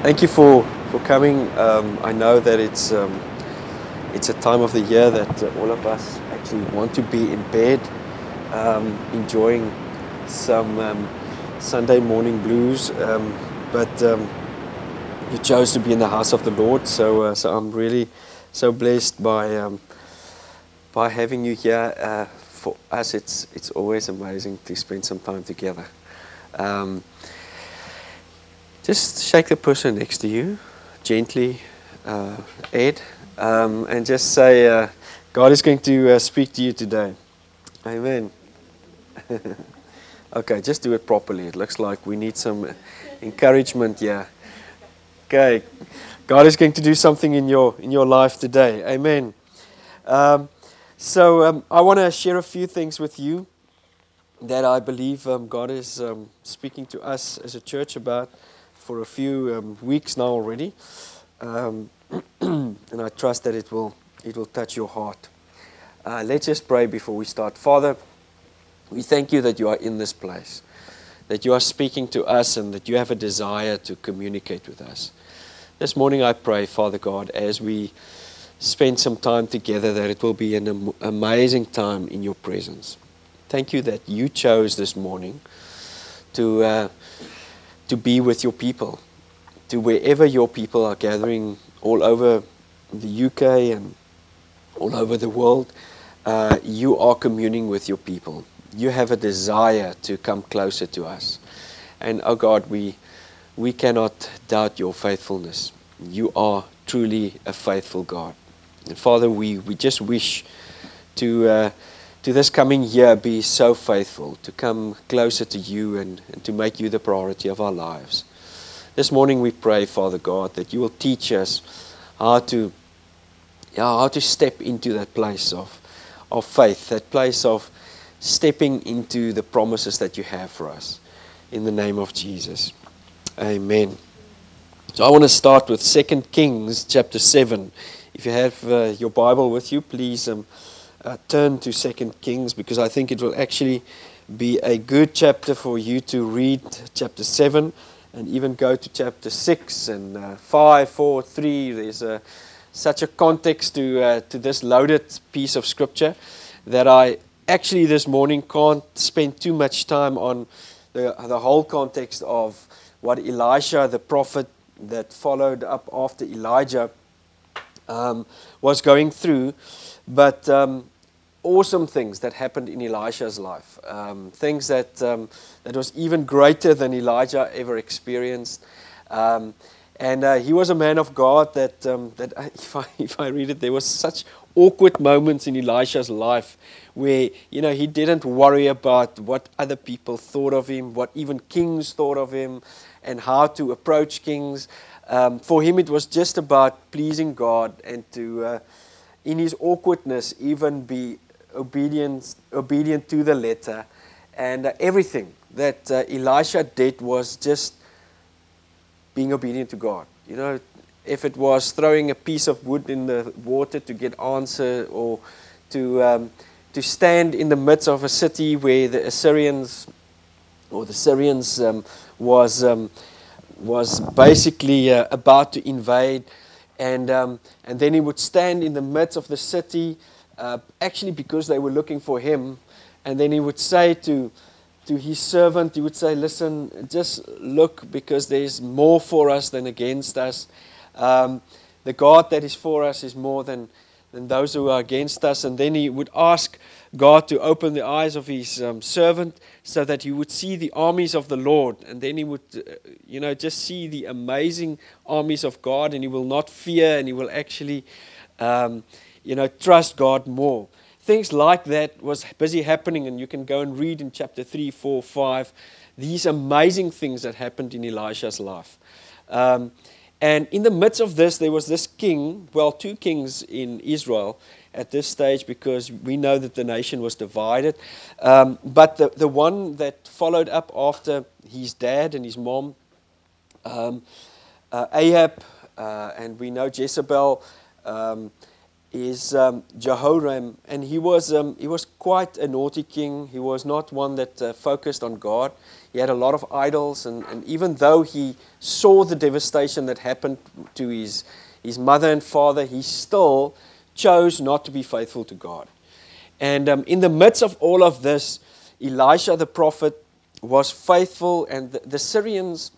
Thank you for, for coming. Um, I know that it's, um, it's a time of the year that uh, all of us actually want to be in bed, um, enjoying some um, Sunday morning blues. Um, but um, you chose to be in the house of the Lord, so, uh, so I'm really so blessed by, by having you here. Uh, for us, it's, it's always amazing to spend some time together. Um, just shake the person next to you gently, uh, Ed, um, and just say, uh, God is going to uh, speak to you today. Amen. okay, just do it properly. It looks like we need some encouragement here. Okay, God is going to do something in your in your life today. Amen. Um, so um, I want to share a few things with you that I believe um, God is um, speaking to us as a church about for a few um, weeks now already, um, and I trust that it will it will touch your heart. Uh, let's just pray before we start. Father, we thank you that you are in this place, that you are speaking to us, and that you have a desire to communicate with us. This morning, I pray, Father God, as we spend some time together, that it will be an am- amazing time in your presence. Thank you that you chose this morning to. Uh, to be with your people, to wherever your people are gathering all over the UK and all over the world. Uh, you are communing with your people. You have a desire to come closer to us. And oh God, we, we cannot doubt your faithfulness. You are truly a faithful God. And Father, we, we just wish to. Uh, to this coming year be so faithful, to come closer to you and, and to make you the priority of our lives. This morning we pray, Father God, that you will teach us how to, yeah, how to step into that place of, of faith, that place of stepping into the promises that you have for us. In the name of Jesus. Amen. So I want to start with 2 Kings chapter 7. If you have uh, your Bible with you, please. Um, uh, turn to Second Kings because I think it will actually be a good chapter for you to read chapter 7 and even go to chapter 6 and uh, 5, 4, 3. There's a, such a context to, uh, to this loaded piece of scripture that I actually this morning can't spend too much time on the, the whole context of what Elisha, the prophet that followed up after Elijah, um, was going through but um, awesome things that happened in Elisha's life. Um, things that, um, that was even greater than Elijah ever experienced. Um, and uh, he was a man of God that, um, that if, I, if I read it, there was such awkward moments in Elisha's life where, you know, he didn't worry about what other people thought of him, what even kings thought of him, and how to approach kings. Um, for him, it was just about pleasing God and to... Uh, in his awkwardness, even be obedient, obedient to the letter. And uh, everything that uh, Elisha did was just being obedient to God. You know, if it was throwing a piece of wood in the water to get answer, or to um, to stand in the midst of a city where the Assyrians or the Syrians um, was um, was basically uh, about to invade and, um, and then he would stand in the midst of the city, uh, actually because they were looking for him. And then he would say to, to his servant, he would say, Listen, just look because there's more for us than against us. Um, the God that is for us is more than, than those who are against us. And then he would ask God to open the eyes of his um, servant so that he would see the armies of the Lord. And then he would, uh, you know, just see the amazing armies of God and he will not fear and he will actually, um, you know, trust God more. Things like that was busy happening, and you can go and read in chapter 3, 4, 5 these amazing things that happened in Elisha's life. Um, and in the midst of this, there was this king, well, two kings in Israel at this stage because we know that the nation was divided. Um, but the, the one that followed up after his dad and his mom, um, uh, Ahab, uh, and we know Jezebel, um, is um, Jehoram, and he was um, he was quite a naughty king. He was not one that uh, focused on God. He had a lot of idols, and, and even though he saw the devastation that happened to his his mother and father, he still chose not to be faithful to God. And um, in the midst of all of this, Elisha the prophet was faithful, and the, the Syrians,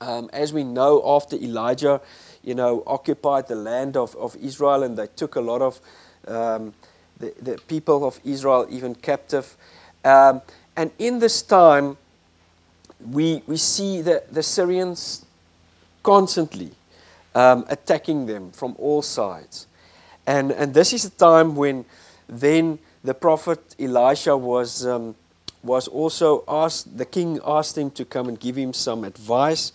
um, as we know, after Elijah you know, occupied the land of, of Israel and they took a lot of um, the, the people of Israel even captive. Um, and in this time, we, we see the, the Syrians constantly um, attacking them from all sides. And, and this is a time when then the prophet Elisha was, um, was also asked, the king asked him to come and give him some advice.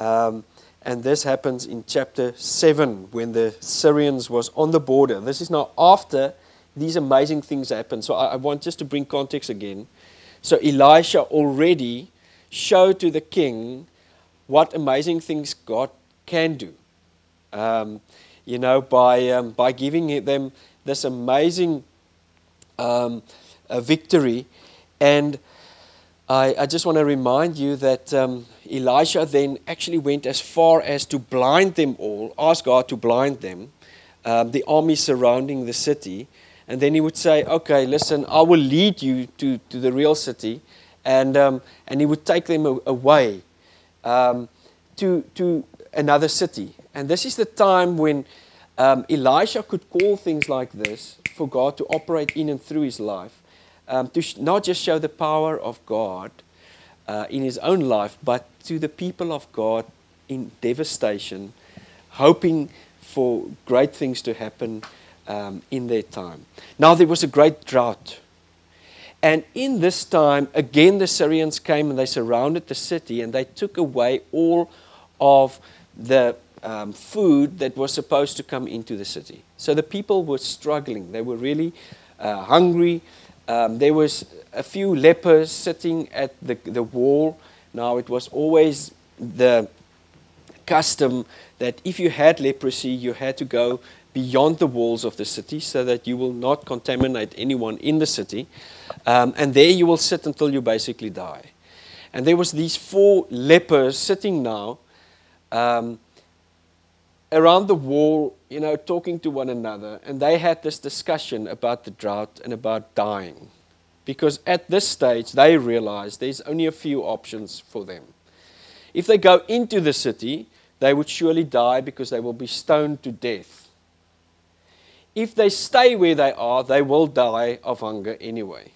Um, and this happens in chapter 7 when the Syrians was on the border. This is now after these amazing things happen. So I, I want just to bring context again. So Elisha already showed to the king what amazing things God can do. Um, you know, by, um, by giving them this amazing um, victory. And I, I, just want to remind you that um, Elisha then actually went as far as to blind them all, ask God to blind them, um, the army surrounding the city. And then he would say, Okay, listen, I will lead you to, to the real city. And, um, and he would take them away um, to, to another city. And this is the time when um, Elisha could call things like this for God to operate in and through his life, um, to sh- not just show the power of God uh, in his own life, but to the people of God in devastation, hoping for great things to happen um, in their time. Now, there was a great drought. And in this time, again, the Syrians came and they surrounded the city and they took away all of the um, food that was supposed to come into the city. So the people were struggling. They were really uh, hungry. Um, there was a few lepers sitting at the, the wall. Now, it was always the custom that if you had leprosy, you had to go beyond the walls of the city so that you will not contaminate anyone in the city. Um, and there you will sit until you basically die. And there was these four lepers sitting now um, around the wall, you know, talking to one another. And they had this discussion about the drought and about dying. Because at this stage, they realize there's only a few options for them. If they go into the city, they would surely die because they will be stoned to death. If they stay where they are, they will die of hunger anyway.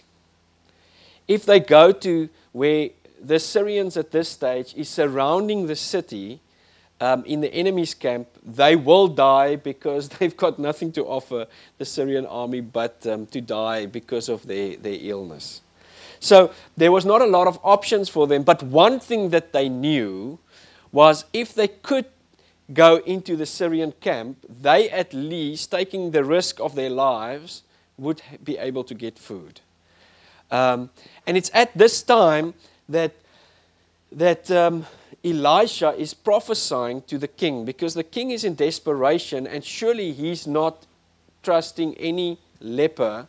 If they go to where the Syrians at this stage is surrounding the city, um, in the enemy's camp, they will die because they've got nothing to offer the Syrian army but um, to die because of their, their illness. So there was not a lot of options for them, but one thing that they knew was if they could go into the Syrian camp, they at least, taking the risk of their lives, would be able to get food. Um, and it's at this time that, that um, Elisha is prophesying to the king because the king is in desperation and surely he's not trusting any leper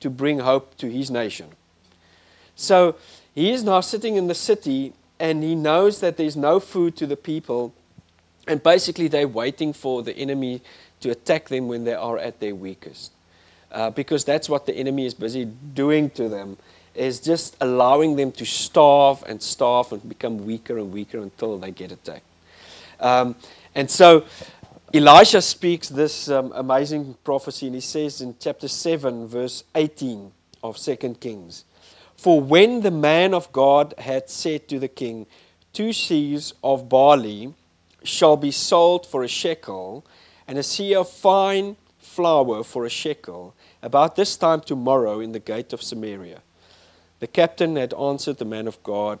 to bring hope to his nation. So he is now sitting in the city and he knows that there's no food to the people. And basically, they're waiting for the enemy to attack them when they are at their weakest. Uh, because that's what the enemy is busy doing to them is just allowing them to starve and starve and become weaker and weaker until they get attacked. Um, and so Elisha speaks this um, amazing prophecy, and he says in chapter 7, verse 18 of 2 Kings For when the man of God had said to the king, Two seahs of barley shall be sold for a shekel, and a seah of fine flour for a shekel, about this time tomorrow in the gate of Samaria. The captain had answered the man of God,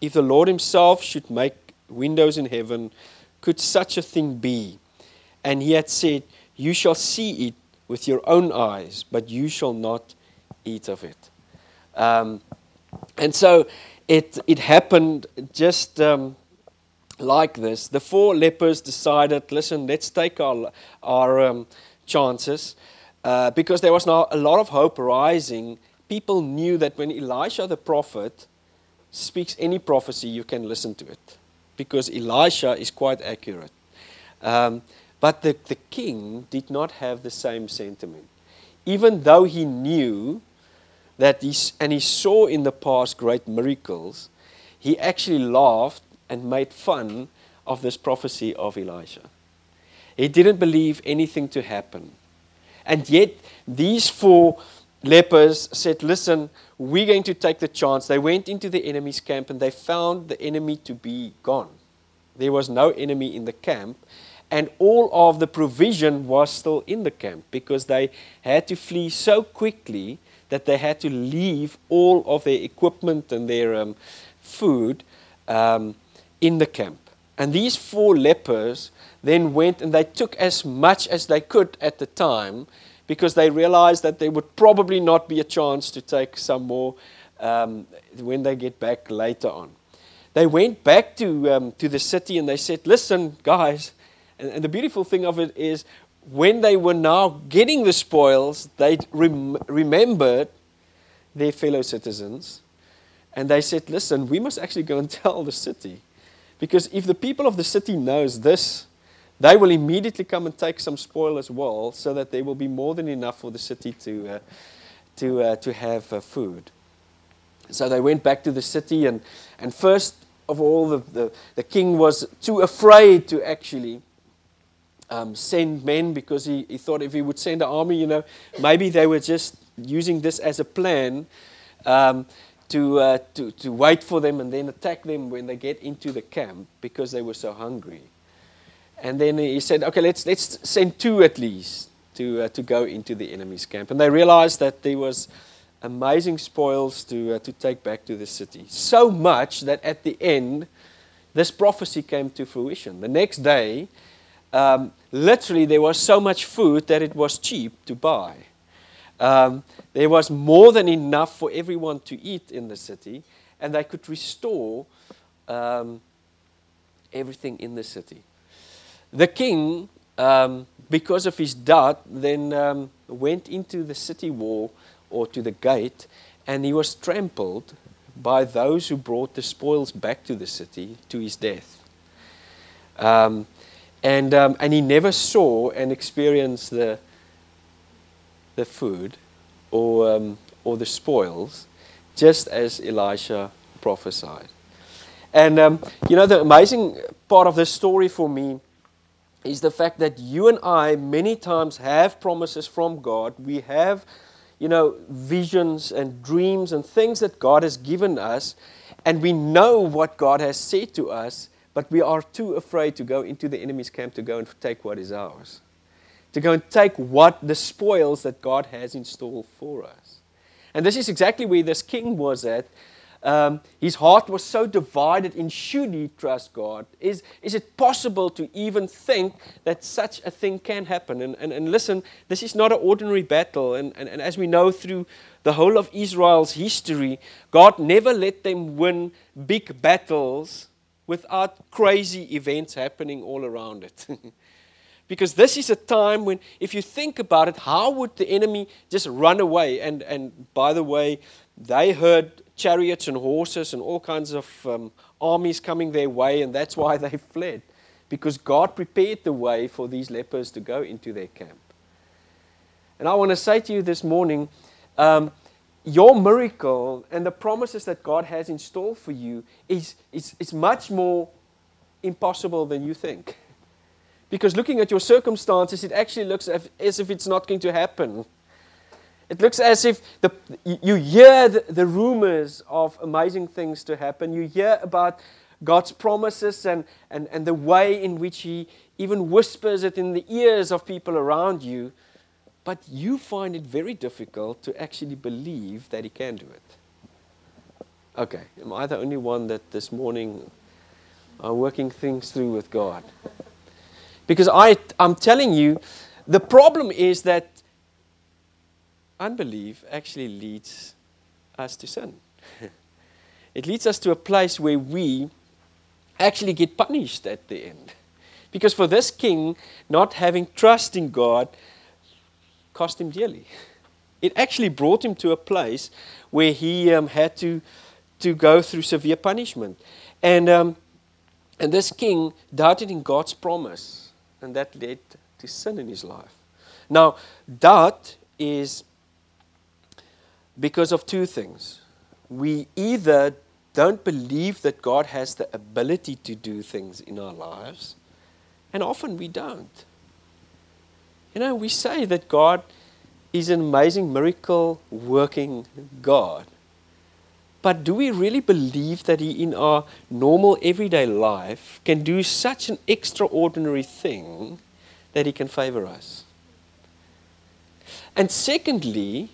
If the Lord himself should make windows in heaven, could such a thing be? And he had said, You shall see it with your own eyes, but you shall not eat of it. Um, and so it, it happened just um, like this. The four lepers decided, listen, let's take our, our um, chances uh, because there was now a lot of hope rising. People knew that when Elisha the prophet speaks any prophecy, you can listen to it because Elisha is quite accurate. Um, but the, the king did not have the same sentiment. Even though he knew that he, and he saw in the past great miracles, he actually laughed and made fun of this prophecy of Elisha. He didn't believe anything to happen. And yet, these four lepers said, Listen, we're going to take the chance. They went into the enemy's camp and they found the enemy to be gone. There was no enemy in the camp. And all of the provision was still in the camp because they had to flee so quickly that they had to leave all of their equipment and their um, food um, in the camp. And these four lepers then went and they took as much as they could at the time because they realized that there would probably not be a chance to take some more um, when they get back later on. They went back to, um, to the city and they said, Listen, guys, and, and, the beautiful thing of it is when they were now getting the spoils, they rem- remembered their fellow citizens and they said, Listen, we must actually go and tell the city. Because if the people of the city knows this, they will immediately come and take some spoil as well, so that there will be more than enough for the city to, uh, to, uh, to have uh, food. So they went back to the city, and, and first of all, the, the, the king was too afraid to actually um, send men because he, he thought if he would send an army, you know, maybe they were just using this as a plan. Um, to, uh, to, to wait for them and then attack them when they get into the camp because they were so hungry. And then he said, okay, let's, let's send two at least to, uh, to go into the enemy's camp. And they realized that there was amazing spoils to, uh, to take back to the city. So much that at the end, this prophecy came to fruition. The next day, um, literally, there was so much food that it was cheap to buy. Um, there was more than enough for everyone to eat in the city, and they could restore um, everything in the city. The king, um, because of his doubt, then um, went into the city wall or to the gate, and he was trampled by those who brought the spoils back to the city to his death. Um, and, um, and he never saw and experienced the the food or, um, or the spoils, just as Elisha prophesied. And, um, you know, the amazing part of this story for me is the fact that you and I many times have promises from God. We have, you know, visions and dreams and things that God has given us, and we know what God has said to us, but we are too afraid to go into the enemy's camp to go and take what is ours to go and take what the spoils that God has in store for us. And this is exactly where this king was at. Um, his heart was so divided in should he trust God? Is, is it possible to even think that such a thing can happen? And, and, and listen, this is not an ordinary battle. And, and, and as we know through the whole of Israel's history, God never let them win big battles without crazy events happening all around it. Because this is a time when, if you think about it, how would the enemy just run away? And, and by the way, they heard chariots and horses and all kinds of um, armies coming their way, and that's why they fled. Because God prepared the way for these lepers to go into their camp. And I want to say to you this morning um, your miracle and the promises that God has in store for you is, is, is much more impossible than you think. Because looking at your circumstances, it actually looks as if it's not going to happen. It looks as if the, you hear the, the rumors of amazing things to happen. You hear about God's promises and, and, and the way in which He even whispers it in the ears of people around you. But you find it very difficult to actually believe that He can do it. Okay, am I the only one that this morning are working things through with God? Because I, I'm telling you, the problem is that unbelief actually leads us to sin. it leads us to a place where we actually get punished at the end. Because for this king, not having trust in God, cost him dearly. It actually brought him to a place where he um, had to, to go through severe punishment. And, um, and this king doubted in God's promise, and that led to sin in his life. Now, doubt is because of two things. We either don't believe that God has the ability to do things in our lives, and often we don't. You know, we say that God is an amazing miracle working God. But do we really believe that He, in our normal everyday life, can do such an extraordinary thing that He can favor us? And secondly,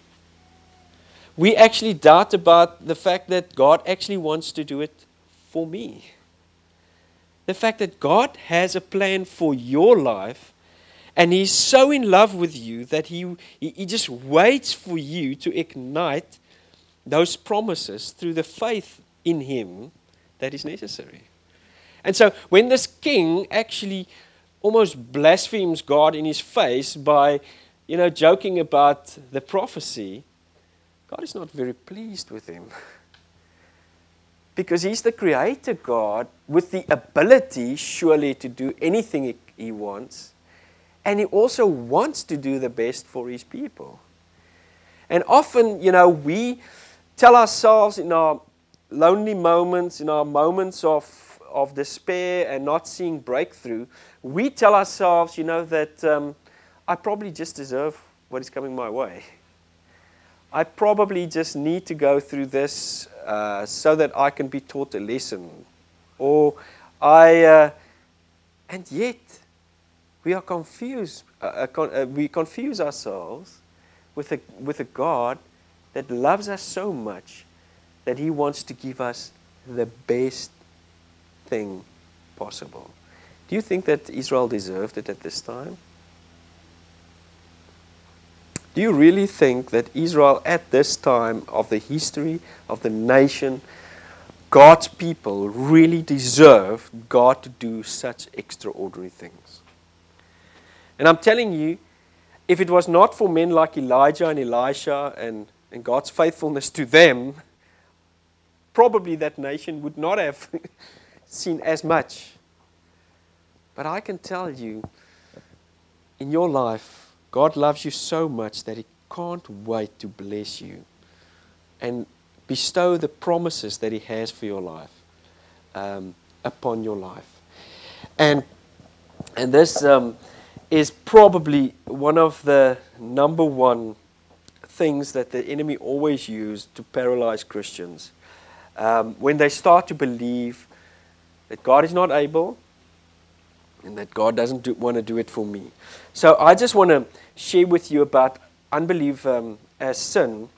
we actually doubt about the fact that God actually wants to do it for me. The fact that God has a plan for your life and He's so in love with you that He, he just waits for you to ignite those promises through the faith in Him that is necessary. And so when this king actually almost blasphemes God in his face by, you know, joking about the prophecy, God is not very pleased with him. because he's the creator God with the ability, surely, to do anything he, wants. And he also wants to do the best for his people. And often, you know, we tell ourselves in our lonely moments, in our moments of, of despair and not seeing breakthrough, we tell ourselves, you know, that um, I probably just deserve what is coming my way. I probably just need to go through this uh, so that I can be taught a lesson. Or I, uh, and yet, we are confused. Uh, uh con- uh, we confuse ourselves with a, with a God that loves us so much that He wants to give us the best thing possible. Do you think that Israel deserved it at this time? Do you really think that Israel, at this time of the history of the nation, God's people really deserve God to do such extraordinary things? And I'm telling you, if it was not for men like Elijah and Elisha and, and God's faithfulness to them, probably that nation would not have seen as much. But I can tell you, in your life, God loves you so much that He can't wait to bless you and bestow the promises that He has for your life um, upon your life. And, and this um, is probably one of the number one things that the enemy always used to paralyze Christians. Um, when they start to believe that God is not able and that God doesn't do, want to do it for me. So I just want to share with you about unbelief um, as sin,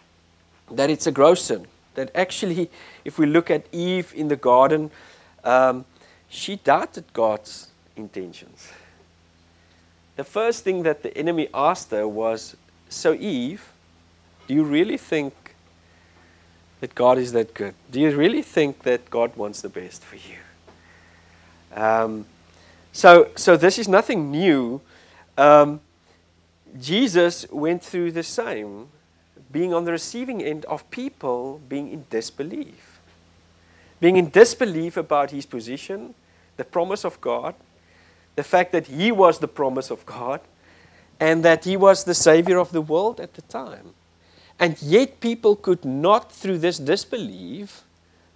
that it's a gross sin. That actually, if we look at Eve in the garden, um, she doubted God's intentions. The first thing that the enemy asked her was So, Eve, do you really think that God is that good? Do you really think that God wants the best for you? Um, so, so this is nothing new. Um, Jesus went through the same, being on the receiving end of people being in disbelief. Being in disbelief about his position, the promise of God, the fact that he was the promise of God, and that he was the Savior of the world at the time. And yet, people could not, through this disbelief,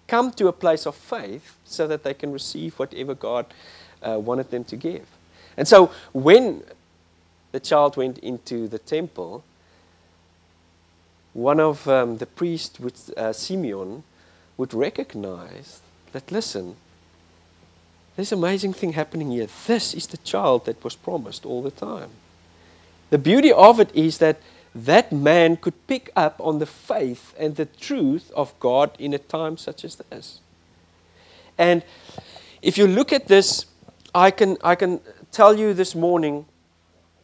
come to a place of faith so that they can receive whatever God uh, wanted them to give. And so, when the child went into the temple, one of um, the priests, uh, Simeon, would recognize that, listen, there's amazing thing happening here. This is the child that was promised all the time. The beauty of it is that that man could pick up on the faith and the truth of God in a time such as this. And if you look at this, I can, I can tell you this morning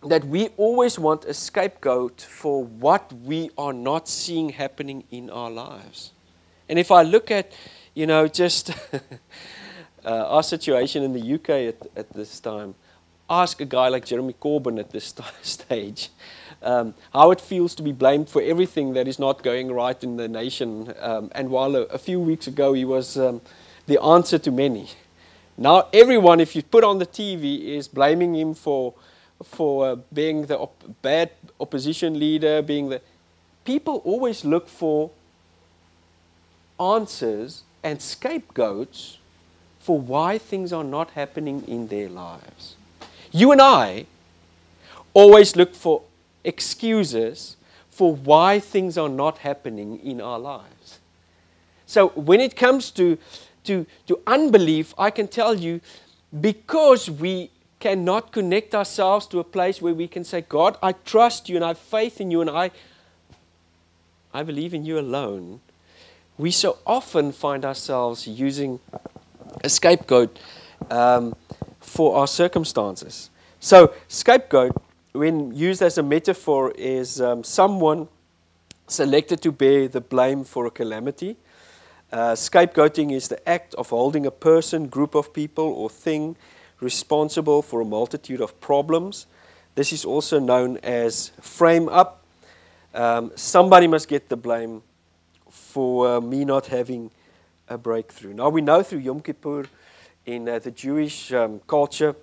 that we always want a scapegoat for what we are not seeing happening in our lives. And if I look at, you know, just uh, our situation in the UK at, at this time, ask a guy like Jeremy Corbyn at this stage um, how it feels to be blamed for everything that is not going right in the nation. Um, and while a, a, few weeks ago he was um, the answer to many, now everyone, if you put on the TV, is blaming him for for uh, being the op- bad opposition leader, being the people always look for answers and scapegoats for why things are not happening in their lives. You and I always look for excuses for why things are not happening in our lives. So when it comes to, to, to unbelief, I can tell you because we cannot connect ourselves to a place where we can say, God, I trust you and I have faith in you and I, I believe in you alone, we so often find ourselves using a scapegoat um, for our circumstances. So, scapegoat, when used as a metaphor, is um, someone selected to bear the blame for a calamity. Uh, scapegoating is the act of holding a person, group of people, or thing responsible for a multitude of problems. This is also known as frame up. Um, somebody must get the blame for uh, me not having a breakthrough. Now, we know through Yom Kippur in uh, the Jewish um, culture,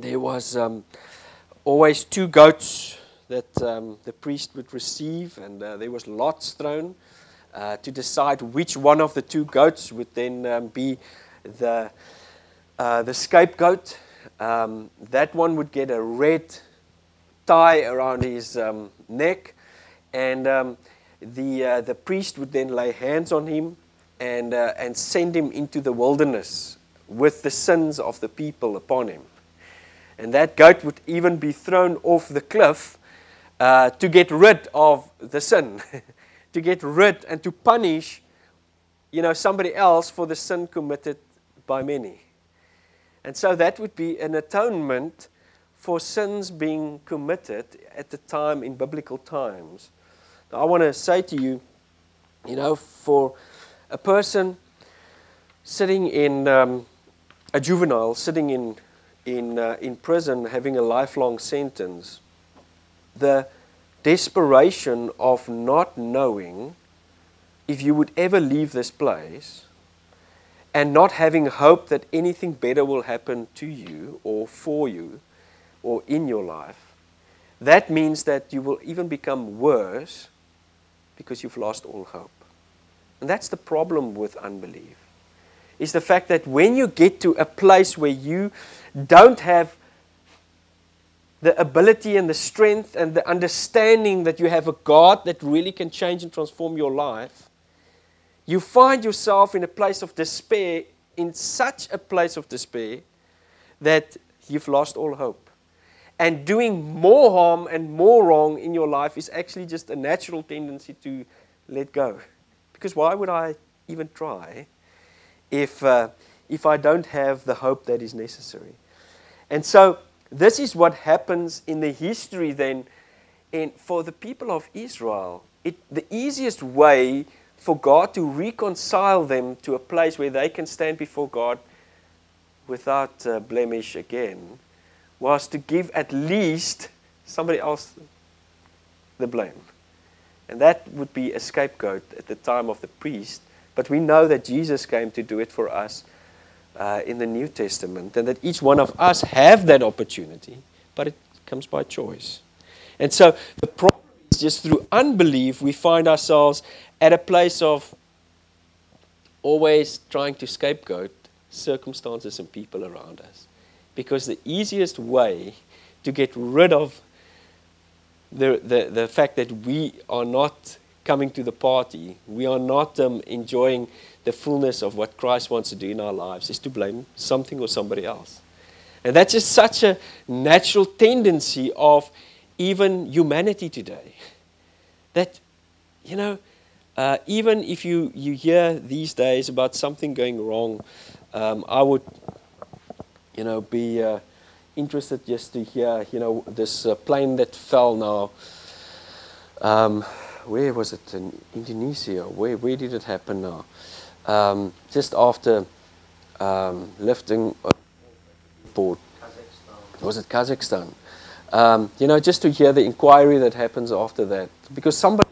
there was um, always two goats that um, the priest would receive, and uh, there was lots thrown uh, to decide which one of the two goats would then um, be the, uh, the scapegoat. Um, that one would get a red tie around his um, neck, and the, uh, the priest would then lay hands on him and, uh, and send him into the wilderness with the sins of the people upon him. And that goat would even be thrown off the cliff uh, to get rid of the sin, to get rid and to punish you know, somebody else for the sin committed by many. And so that would be an atonement for sins being committed at the time in biblical times. I want to say to you, you know, for a person sitting in um, a juvenile, sitting in, in, uh, in prison, having a lifelong sentence, the desperation of not knowing if you would ever leave this place and not having hope that anything better will happen to you or for you or in your life, that means that you will even become worse because you've lost all hope. And that's the problem with unbelief. Is the fact that when you get to a place where you don't have the ability and the strength and the understanding that you have a God that really can change and transform your life, you find yourself in a place of despair, in such a place of despair that you've lost all hope and doing more harm and more wrong in your life is actually just a natural tendency to let go. Because why would I even try if, uh, if I don't have the hope that is necessary? And so, this is what happens in the history then in, for the people of Israel. It, the easiest way for God to reconcile them to a place where they can stand before God without uh, blemish again was to give at least somebody else the blame. And that would be a scapegoat at the time of the priest. But we know that Jesus came to do it for us uh, in the New Testament, and that each one of us have that opportunity, but it comes by choice. And so the problem just through unbelief, we find ourselves at a place of always trying to scapegoat circumstances and people around us. Because the easiest way to get rid of the, the, the fact that we are not coming to the party, we are not um, enjoying the fullness of what Christ wants to do in our lives, is to blame something or somebody else. And that's just such a natural tendency of even humanity today. That, you know, uh, even if you, you hear these days about something going wrong, um, I would you know, be uh, interested just to hear, you know, this uh, plane that fell now. Um, where was it? In Indonesia. Where, where did it happen now? Um, just after um, lifting port. was it Kazakhstan? Um, you know, just to hear the inquiry that happens after that. Because somebody,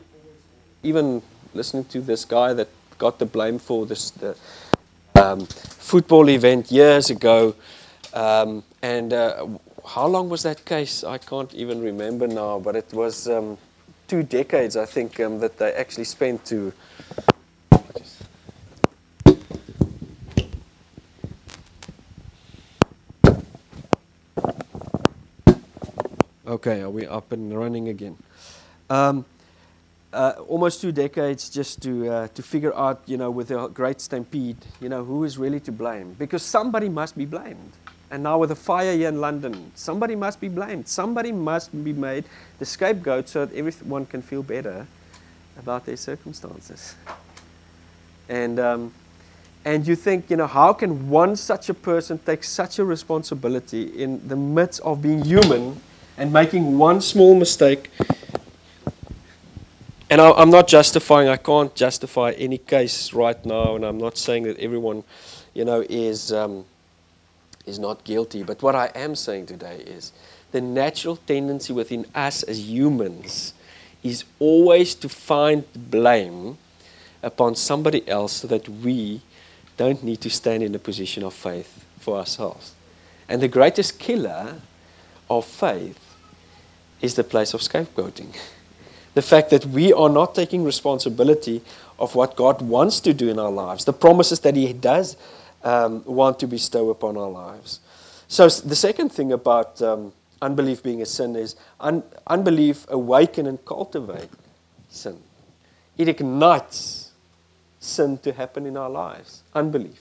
even listening to this guy that got the blame for this the, um, football event years ago, um, and uh, how long was that case? I can't even remember now, but it was um, two decades, I think, um, that they actually spent to. Okay, are we up and running again? Um, uh, almost two decades just to uh, to figure out, you know, with the Great Stampede, you know, who is really to blame? Because somebody must be blamed. And now with the fire here in London, somebody must be blamed. Somebody must be made the scapegoat so that everyone can feel better about their circumstances. And um, and you think, you know, how can one such a person take such a responsibility in the midst of being human and making one small mistake? And I, am not justifying, I can't justify any case right now, and I'm not saying that everyone, you know, is. Um, is not guilty. But what I am saying today is the natural tendency within us as humans is always to find blame upon somebody else so that we don't need to stand in a position of faith for ourselves. And the greatest killer of faith is the place of scapegoating. The fact that we are not taking responsibility of what God wants to do in our lives, the promises that He does um, want to bestow upon our lives. So, the second thing about um, unbelief being a sin is un- unbelief awaken and cultivate sin. It ignites sin to happen in our lives. Unbelief.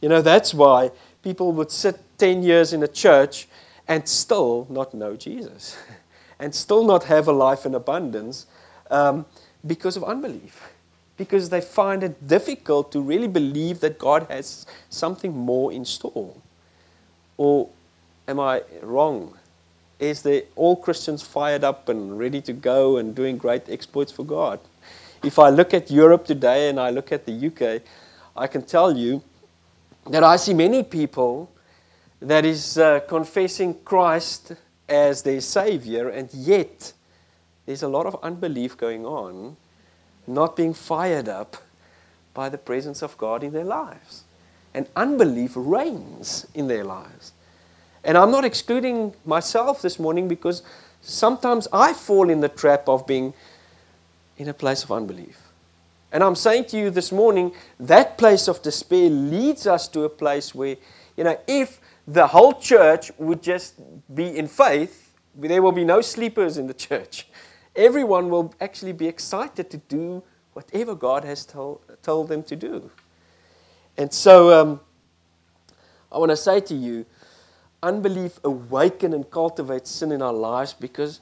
You know, that's why people would sit 10 years in a church and still not know Jesus and still not have a life in abundance um, because of unbelief because they find it difficult to really believe that God has something more in store. Or am I wrong? Is there all Christians fired up and ready to go and doing great exploits for God? If I look at Europe today and I look at the UK, I can tell you that I see many people that is uh, confessing Christ as their savior and yet there's a lot of unbelief going on not being fired up by the presence of God in their lives. And unbelief reigns in their lives. And I'm not excluding myself this morning because sometimes I fall in the trap of being in a place of unbelief. And I'm saying to you this morning, that place of despair leads us to a place where, you know, if the whole church would just be in faith, there will be no sleepers in the church everyone will actually be excited to do whatever God has told, told them to do. And so um, I want to say to you unbelief awaken and cultivate sin in our lives because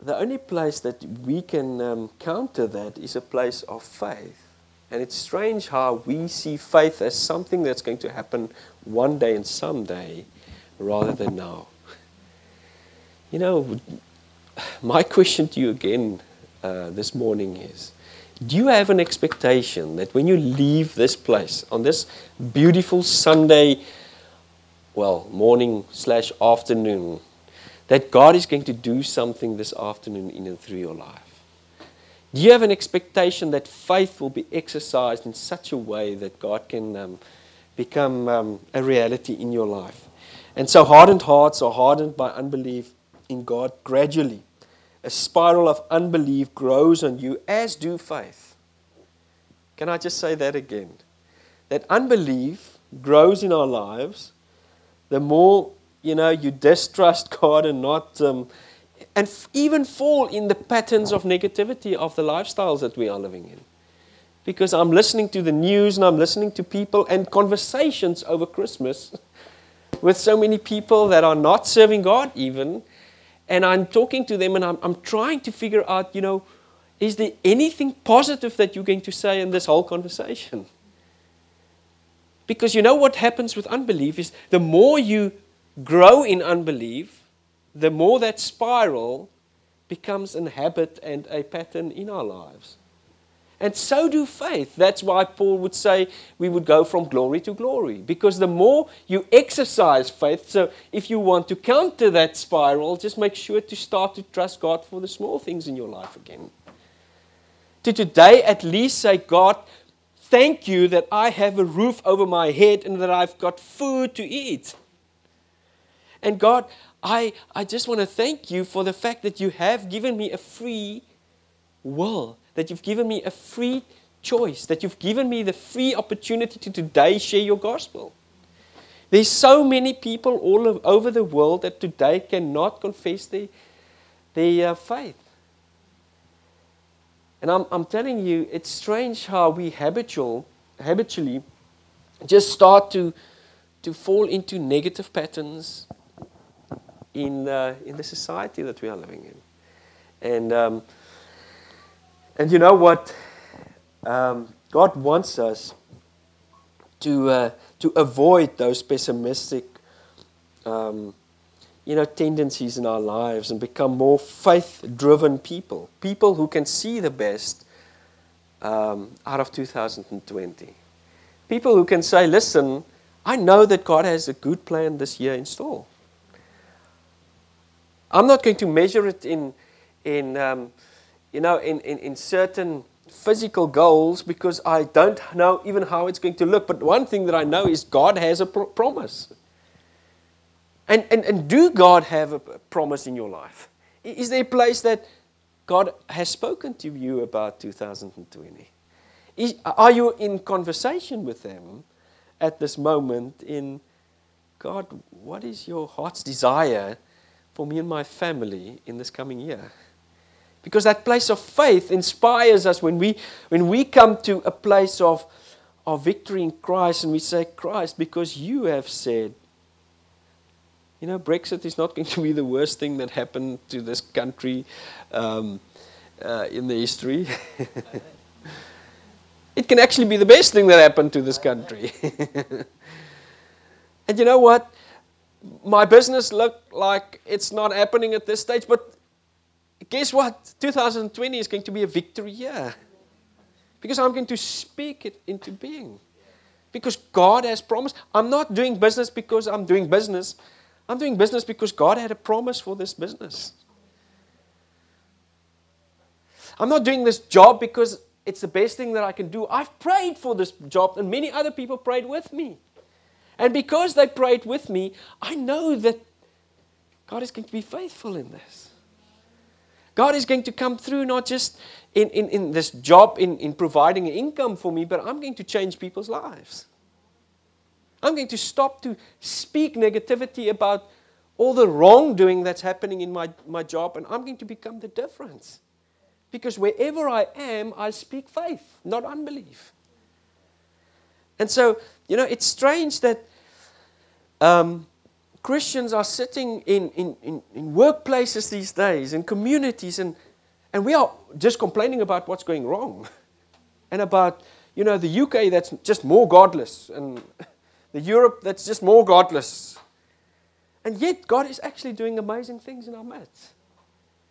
the only place that we can um, counter that is a place of faith. And it's strange how we see faith as something that's going to happen one day and someday rather than now. You know, my question to you again uh, this morning is Do you have an expectation that when you leave this place on this beautiful Sunday, well, morning slash afternoon, that God is going to do something this afternoon in and through your life? Do you have an expectation that faith will be exercised in such a way that God can um, become um, a reality in your life? And so hardened hearts are hardened by unbelief in God gradually. A spiral of unbelief grows on you, as do faith. Can I just say that again? That unbelief grows in our lives, the more you know you distrust God and not, um, and even fall in the patterns of negativity of the lifestyles that we are living in. Because I'm listening to the news and I'm listening to people and conversations over Christmas with so many people that are not serving God, even and I'm talking to them and I'm, I'm trying to figure out, you know, is there anything positive that you're going to say in this whole conversation? Because you know what happens with unbelief is the more you grow in unbelief, the more that spiral becomes a habit and a pattern in our lives. And so do faith. That's why Paul would say we would go from glory to glory. Because the more you exercise faith, so if you want to counter that spiral, just make sure to start to trust God for the small things in your life again. To today at least say, God, thank you that I have a roof over my head and that I've got food to eat. And God, I, I just want to thank you for the fact that you have given me a free will, that you've given me a free choice, that you've given me the free opportunity to today share your gospel. There's so many people all over the world that today cannot confess their, their uh, faith. And I'm, I'm telling you, it's strange how we habitual, habitually just start to, to fall into negative patterns in, uh, in the society that we are living in. And, um, and you know what? Um, God wants us to, uh, to avoid those pessimistic um, you know, tendencies in our lives and become more faith driven people. People who can see the best um, out of 2020. People who can say, listen, I know that God has a good plan this year in store. I'm not going to measure it in, in um, you know, in, in, in certain physical goals because I don't know even how it's going to look. But one thing that I know is God has a pro- promise. And, and, and do God have a promise in your life? Is there a place that God has spoken to you about 2020? Is, are you in conversation with them at this moment in God, what is your heart's desire for me and my family in this coming year. Because that place of faith inspires us when we, when we come to a place of, of victory in Christ and we say, Christ, because you have said, you know, Brexit is not going to be the worst thing that happened to this country um, uh, in the history. it can actually be the best thing that happened to this country. and you know what? My business look like it's not happening at this stage, but guess what? 2020 is going to be a victory year. Because I'm going to speak it into being. Because God has promised. I'm not doing business because I'm doing business. I'm doing business because God had a promise for this business. I'm not doing this job because it's the best thing that I can do. I've prayed for this job, and many other people prayed with me. And because they prayed with me, I know that God is going to be faithful in this. God is going to come through not just in, in, in this job, in, in providing income for me, but I'm going to change people's lives. I'm going to stop to speak negativity about all the wrongdoing that's happening in my, my job, and I'm going to become the difference. Because wherever I am, I speak faith, not unbelief. And so, you know, it's strange that um, Christians are sitting in, in, in, in, workplaces these days, in communities, and, and we are just complaining about what's going wrong. And about, you know, the UK that's just more godless, and the Europe that's just more godless. And yet, God is actually doing amazing things in our midst.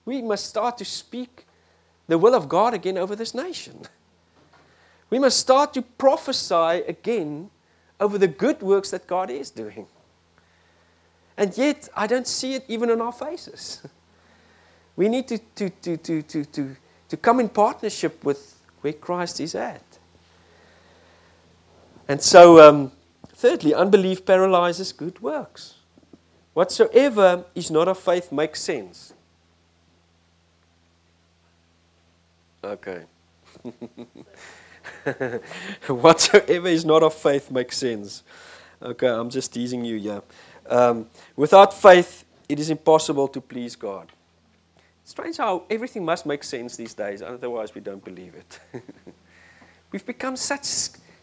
We must start to speak the will of God again over this nation. We must start to prophesy again over the good works that God is doing. And yet, I don't see it even on our faces. We need to, to, to, to, to, to, to come in partnership with where Christ is at. And so, um, thirdly, unbelief paralyzes good works. Whatsoever is not of faith makes sense. Okay. Whatsoever is not of faith makes sense. Okay, I'm just teasing you, yeah. Um, without faith, it is impossible to please God. Strange how everything must make sense these days, otherwise, we don't believe it. We've become such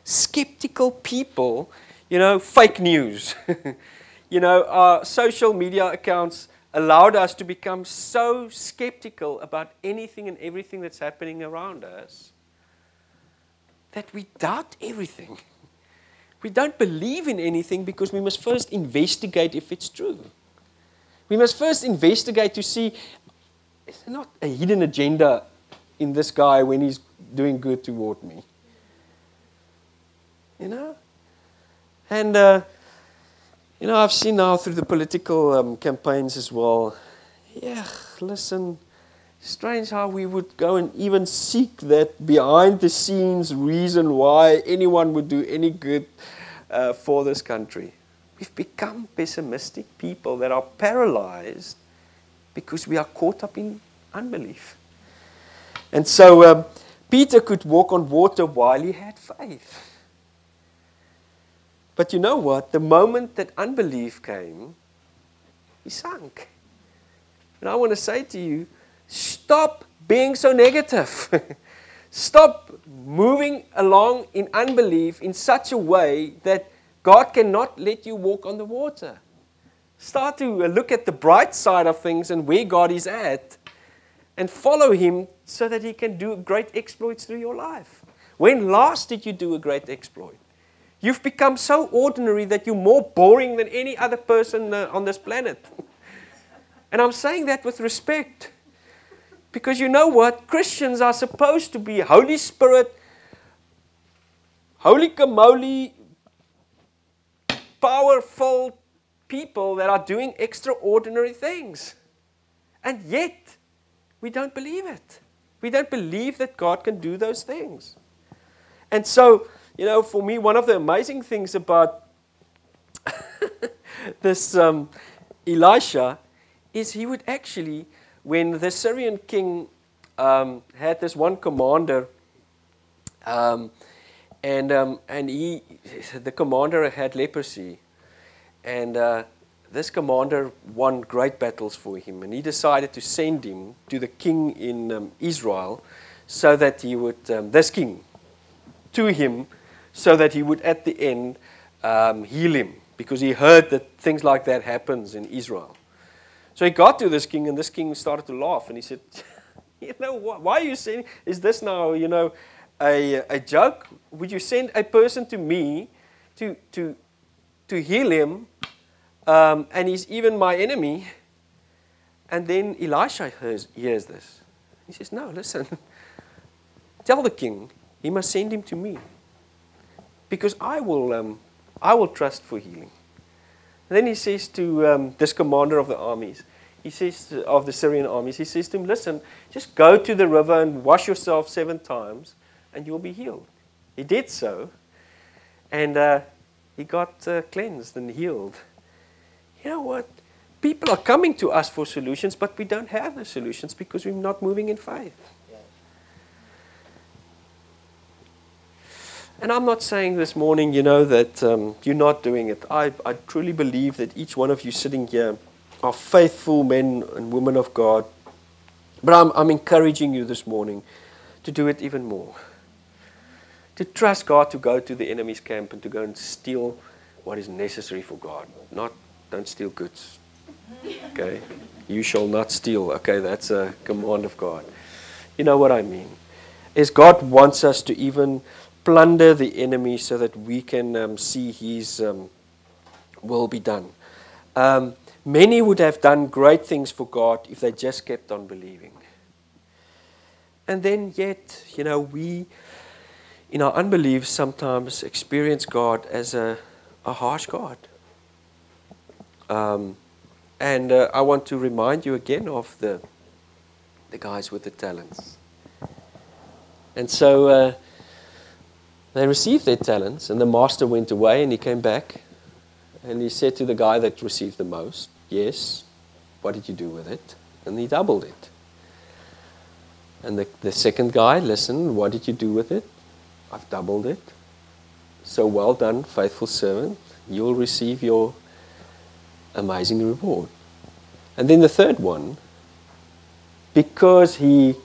skeptical people, you know, fake news. you know, our social media accounts allowed us to become so skeptical about anything and everything that's happening around us that we doubt everything. We don't believe in anything because we must first investigate if it's true. We must first investigate to see is there not a hidden agenda in this guy when he's doing good toward me. You know? And, uh, you know, I've seen now through the political um, campaigns as well. Yeah, listen, strange how we would go and even seek that behind the scenes reason why anyone would do any good uh, for this country. We've become pessimistic people that are paralyzed because we are caught up in unbelief. And so um, Peter could walk on water while he had faith. But you know what? The moment that unbelief came, he sank. And I want to say to you stop being so negative. stop moving along in unbelief in such a way that God cannot let you walk on the water. Start to look at the bright side of things and where God is at and follow Him so that He can do great exploits through your life. When last did you do a great exploit? You've become so ordinary that you're more boring than any other person uh, on this planet. and I'm saying that with respect. Because you know what? Christians are supposed to be Holy Spirit, holy camoli, powerful people that are doing extraordinary things. And yet, we don't believe it. We don't believe that God can do those things. And so, you know, for me, one of the amazing things about this um, Elisha is he would actually, when the Syrian king um, had this one commander, um, and um, and he, the commander had leprosy, and uh, this commander won great battles for him, and he decided to send him to the king in um, Israel, so that he would um, this king to him so that he would at the end heal him because he heard that things like that happens in Israel. So he got to this king, and this king started to laugh, and he said, "You know why are you saying? Is this now you know a a joke? Would you send a person to me to to to heal him, um, and he's even my enemy?" And then Elisha hears, hears this. He says, "No, listen. Tell the king he must send him to me." because I will, um, I will trust for healing. Then he says to um, this commander of the armies, he says of the Syrian armies, he says to him, listen, just go to the river and wash yourself seven times, and you'll be healed. He did so, and uh, he got uh, cleansed and healed. You know what? People are coming to us for solutions, but we don't have the solutions because we're not moving in faith. And I'm not saying this morning, you know, that um, you're not doing it. I, I truly believe that each one of you sitting here are faithful men and women of God. But I'm, I'm encouraging you this morning to do it even more. To trust God to go to the enemy's camp and to go and steal what is necessary for God. Not, don't steal goods. Okay? You shall not steal. Okay, that's a command of God. You know what I mean? Is God wants us to even plunder the enemy so that we can um, see his um, will be done. Um, many would have done great things for God if they just kept on believing. And then, yet, you know, we, in our unbelief, sometimes experience God as a, a harsh God. Um, and uh, I want to remind you again of the, the guys with the talents. And so, uh, they received their talents, and the master went away and he came back. And he said to the guy that received the most, Yes, what did you do with it? And he doubled it. And the, the second guy, Listen, what did you do with it? I've doubled it. So well done, faithful servant. You'll receive your amazing reward. And then the third one, because he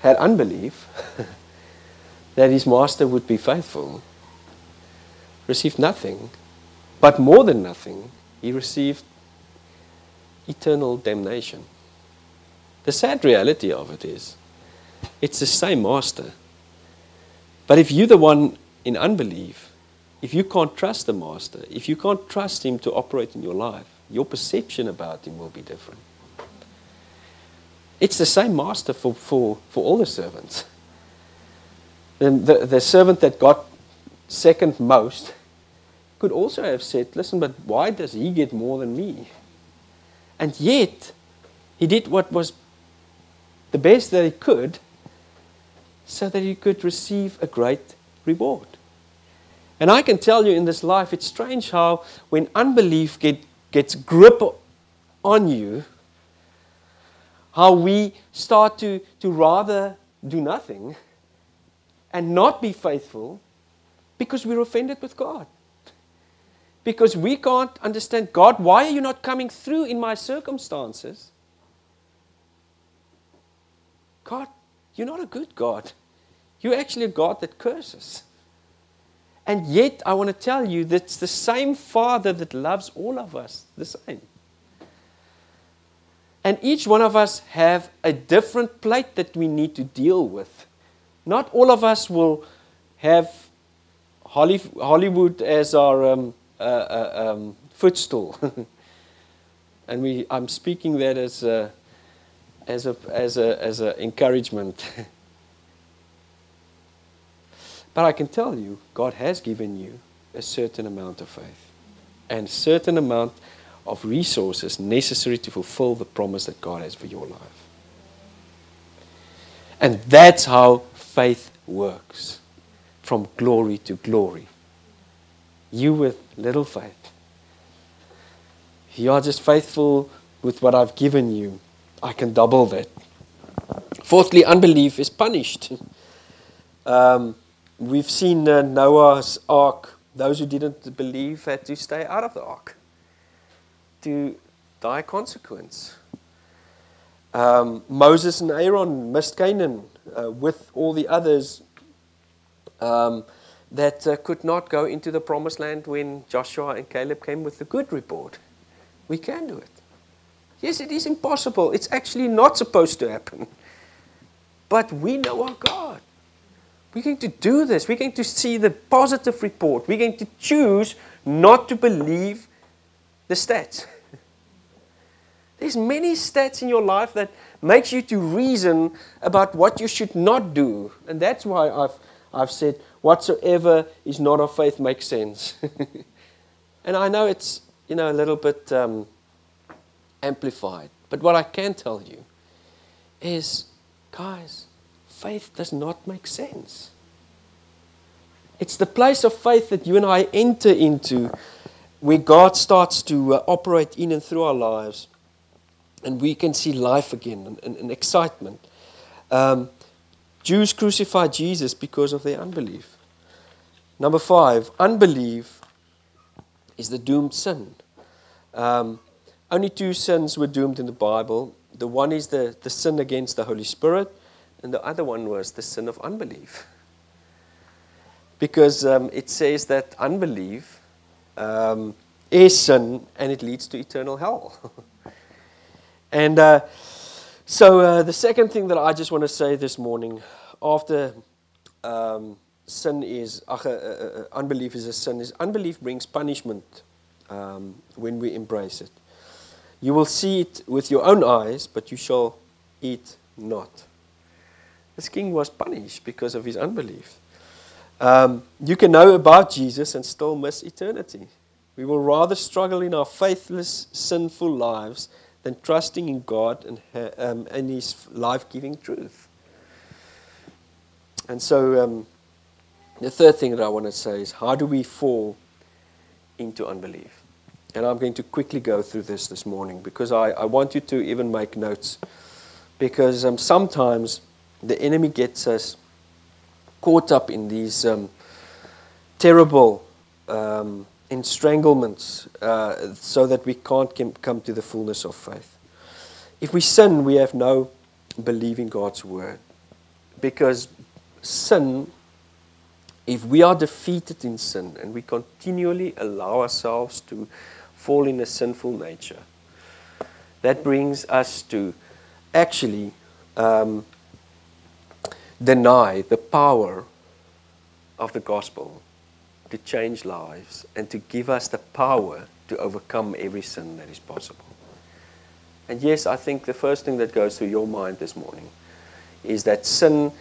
had unbelief, that his master would be faithful, received nothing, but more than nothing, he received eternal damnation. The sad reality of it is, it's the same master. But if you're the one in unbelief, if you can't trust the master, if you can't trust him to operate in your life, your perception about him will be different. It's the same master for, for, for all the servants. The, the, the servant that got second most could also have said, Listen, but why does he get more than me? And yet, he did what was the best that he could so that he could receive a great reward. And I can tell you in this life, it's strange how when unbelief get, gets grip on you, how we start to, to rather do nothing and not be faithful because we're offended with God. Because we can't understand God, why are you not coming through in my circumstances? God, you're not a good God. You're actually a God that curses. And yet, I want to tell you that it's the same Father that loves all of us the same. And each one of us have a different plate that we need to deal with. Not all of us will have Hollywood as our um, uh, uh, um, footstool. and we, I'm speaking that as a, as a, as a, as a encouragement. but I can tell you, God has given you a certain amount of faith and certain amount of resources necessary to fulfill the promise that God has for your life. And that's how faith works from glory to glory. You with little faith. You are just faithful with what I've given you. I can double that. Fourthly, unbelief is punished. Um, we've seen uh, Noah's ark. Those who didn't believe had to stay out of the ark to die consequence. Um, Moses and Aaron missed Canaan uh, with all the others um, that uh, could not go into the promised land when Joshua and Caleb came with the good report. We can do it. Yes, it is impossible. It's actually not supposed to happen. But we know our God. We're going to do this. We're going to see the positive report. We're going to choose not to believe the stats. There's many stats in your life that makes you to reason about what you should not do. And that's why I've, I've said, whatsoever is not of faith makes sense. and I know it's, you know, a little bit um, amplified. But what I can tell you is, guys, faith does not make sense. It's the place of faith that you and I enter into where God starts to uh, operate in and through our lives and we can see life again and, and, and excitement. Um, Jews crucified Jesus because of their unbelief. Number five, unbelief is the doomed sin. Um, only two sins were doomed in the Bible. The one is the, the sin against the Holy Spirit, and the other one was the sin of unbelief. Because um, it says that unbelief um, is sin and it leads to eternal hell. And uh, so uh, the second thing that I just want to say this morning, after um, sin is, uh, uh, uh, unbelief is a sin, is unbelief brings punishment um, when we embrace it. You will see it with your own eyes, but you shall eat not. This king was punished because of his unbelief. Um, you can know about Jesus and still miss eternity. We will rather struggle in our faithless, sinful lives than trusting in God and, um, and His life giving truth. And so, um, the third thing that I want to say is how do we fall into unbelief? And I'm going to quickly go through this this morning because I, I want you to even make notes. Because um, sometimes the enemy gets us caught up in these um, terrible um, Enstranglements, uh, so that we can't come to the fullness of faith. If we sin, we have no believing God's word. Because sin, if we are defeated in sin and we continually allow ourselves to fall in a sinful nature, that brings us to actually um, deny the power of the gospel to change lives and to give us the power to overcome every sin that is possible. And yes, I think the first thing that goes through your mind this morning is that sin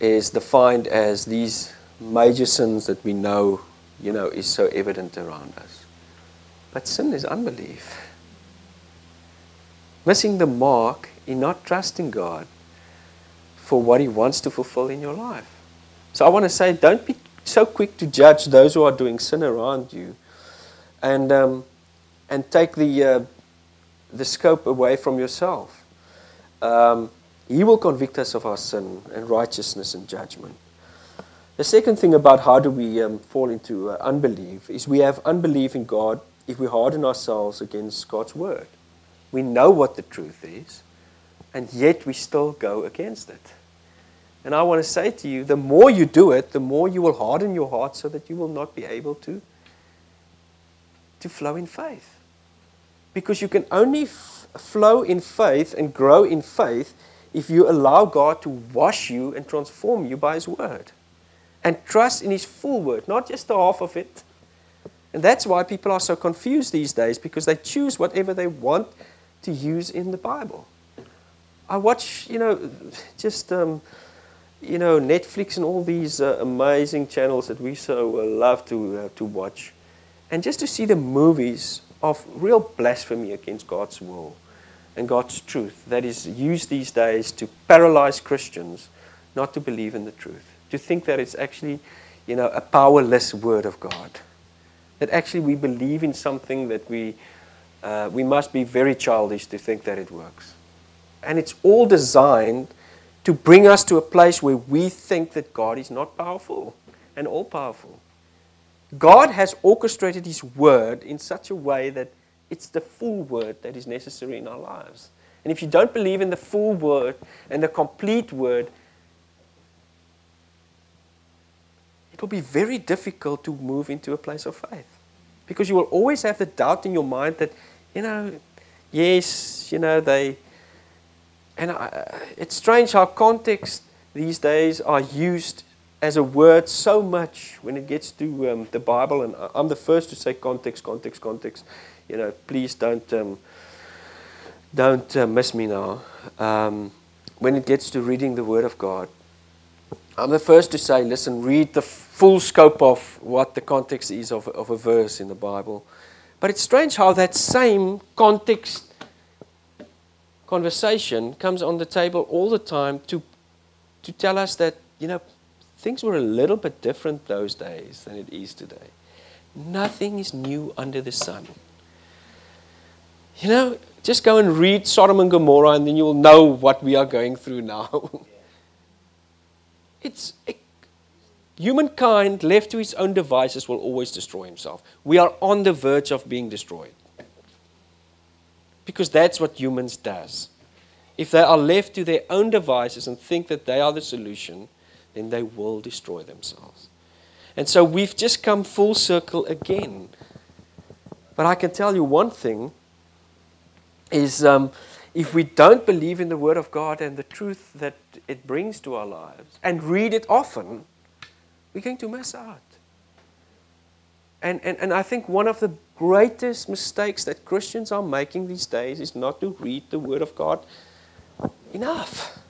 is defined as these major sins that we know, you know, is so evident around us. But sin is unbelief. Missing the mark in not trusting God for what He wants to fulfill in your life. So I want to say, don't be so quick to judge those who are doing sin around you, and um, and take the uh, the scope away from yourself. Um, he will convict us of our sin and righteousness and judgment. The second thing about how do we um, fall into uh, unbelief is we have unbelief in God if we harden ourselves against God's word. We know what the truth is, and yet we still go against it. And I want to say to you, the more you do it, the more you will harden your heart so that you will not be able to, to flow in faith. Because you can only f- flow in faith and grow in faith if you allow God to wash you and transform you by His Word. And trust in His full Word, not just the half of it. And that's why people are so confused these days because they choose whatever they want to use in the Bible. I watch, you know, just, um, you know, Netflix and all these uh, amazing channels that we so uh, love to, uh, to watch. And just to see the movies of real blasphemy against God's will and God's truth that is used these days to paralyze Christians not to believe in the truth, to think that it's actually, you know, a powerless word of God. That actually we believe in something that we, uh, we must be very childish to think that it works. And it's all designed to bring us to a place where we think that God is not powerful and all powerful. God has orchestrated His word in such a way that it's the full word that is necessary in our lives. And if you don't believe in the full word and the complete word, it will be very difficult to move into a place of faith. Because you will always have the doubt in your mind that, you know, yes, you know, they. And I, it's strange how context these days are used as a word so much when it gets to um, the Bible. And I'm the first to say context, context, context you know, please don't um, don't uh, miss me now. Um, when it gets to reading the Word of God, I'm the first to say, listen, read the full scope of what the context is of, of a verse in the Bible. But it's strange how that same context conversation comes on the table all the time to, to tell us that, you know, things were a little bit different those days than it is today. Nothing is new under the sun. You know, just go and read Sodom and Gomorrah and then you will know what we are going through now. it's it, humankind left to his own devices will always destroy himself. We are on the verge of being destroyed. Because that's what humans does. If they are left to their own devices and think that they are the solution, then they will destroy themselves. And so we've just come full circle again. But I can tell you one thing is um, if we don't believe in the Word of God and the truth that it brings to our lives and read it often, we're going to miss out. And, and, and I think one of the greatest mistakes that Christians are making these days is not to read the Word of God enough.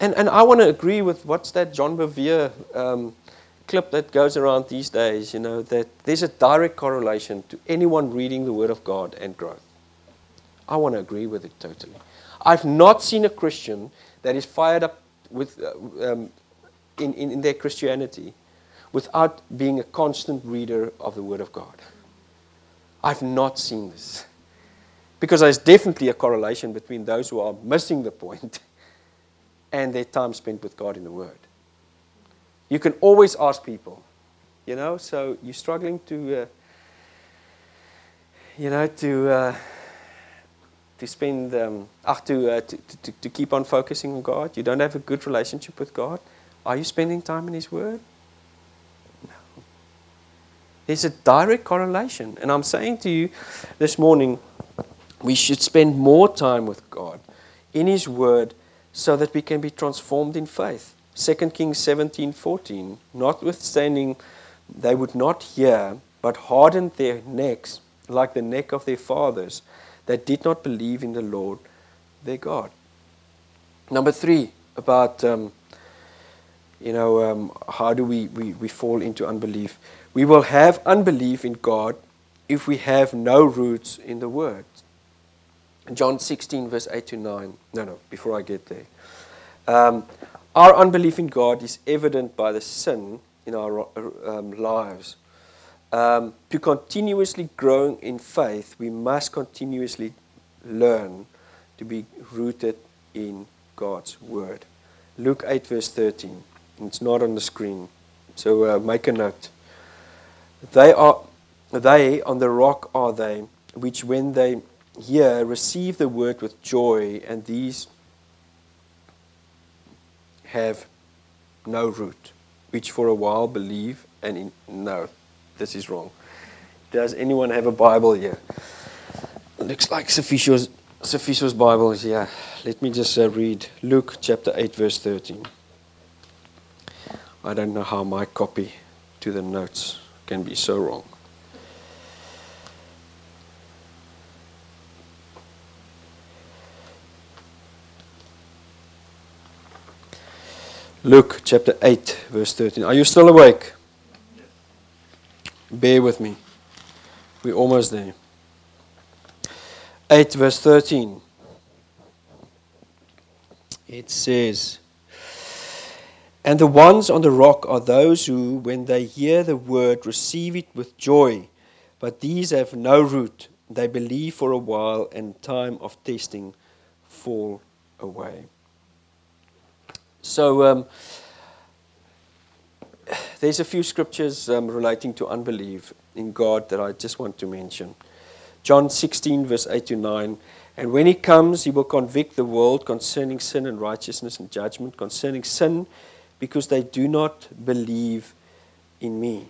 And, and I want to agree with what's that John Bevere um, clip that goes around these days, you know, that there's a direct correlation to anyone reading the Word of God and growth. I want to agree with it totally. I've not seen a Christian that is fired up with, uh, um, in, in, in their Christianity without being a constant reader of the Word of God. I've not seen this. Because there's definitely a correlation between those who are missing the point and their time spent with God in the Word. You can always ask people, you know. So you're struggling to, uh, you know, to uh, to spend, um, uh, to, to, to, to keep on focusing on God. You don't have a good relationship with God. Are you spending time in His Word? There's a direct correlation, and I'm saying to you this morning, we should spend more time with God in His Word so that we can be transformed in faith. 2 Kings 17:14, notwithstanding they would not hear, but hardened their necks like the neck of their fathers. that did not believe in the Lord their God. Number three, about um, you know um, how do we, we, we fall into unbelief? We will have unbelief in God if we have no roots in the Word. John 16, verse 8 to 9. No, no, before I get there. Um, our unbelief in God is evident by the sin in our um, lives. Um, to continuously grow in faith, we must continuously learn to be rooted in God's Word. Luke 8, verse 13. It's not on the screen, so uh, make a note. They are they on the rock are they, which when they hear receive the word with joy, and these have no root, which for a while believe and in, no, this is wrong. Does anyone have a Bible here? Looks like Sufficio's, Sufficio's Bible is here. Let me just uh, read Luke chapter 8, verse 13. I don't know how my copy to the notes can be so wrong. Luke chapter 8, verse 13. Are you still awake? Bear with me. We're almost there. 8, verse 13. It says, And the ones on the rock are those who, when they hear the word, receive it with joy. But these have no root. They believe for a while, and time of testing fall away. So um, there's a few scriptures um, relating to unbelief in God that I just want to mention. John 16, verse 8 to 9. And when he comes, he will convict the world concerning sin and righteousness and judgment, concerning sin, because they do not believe in me.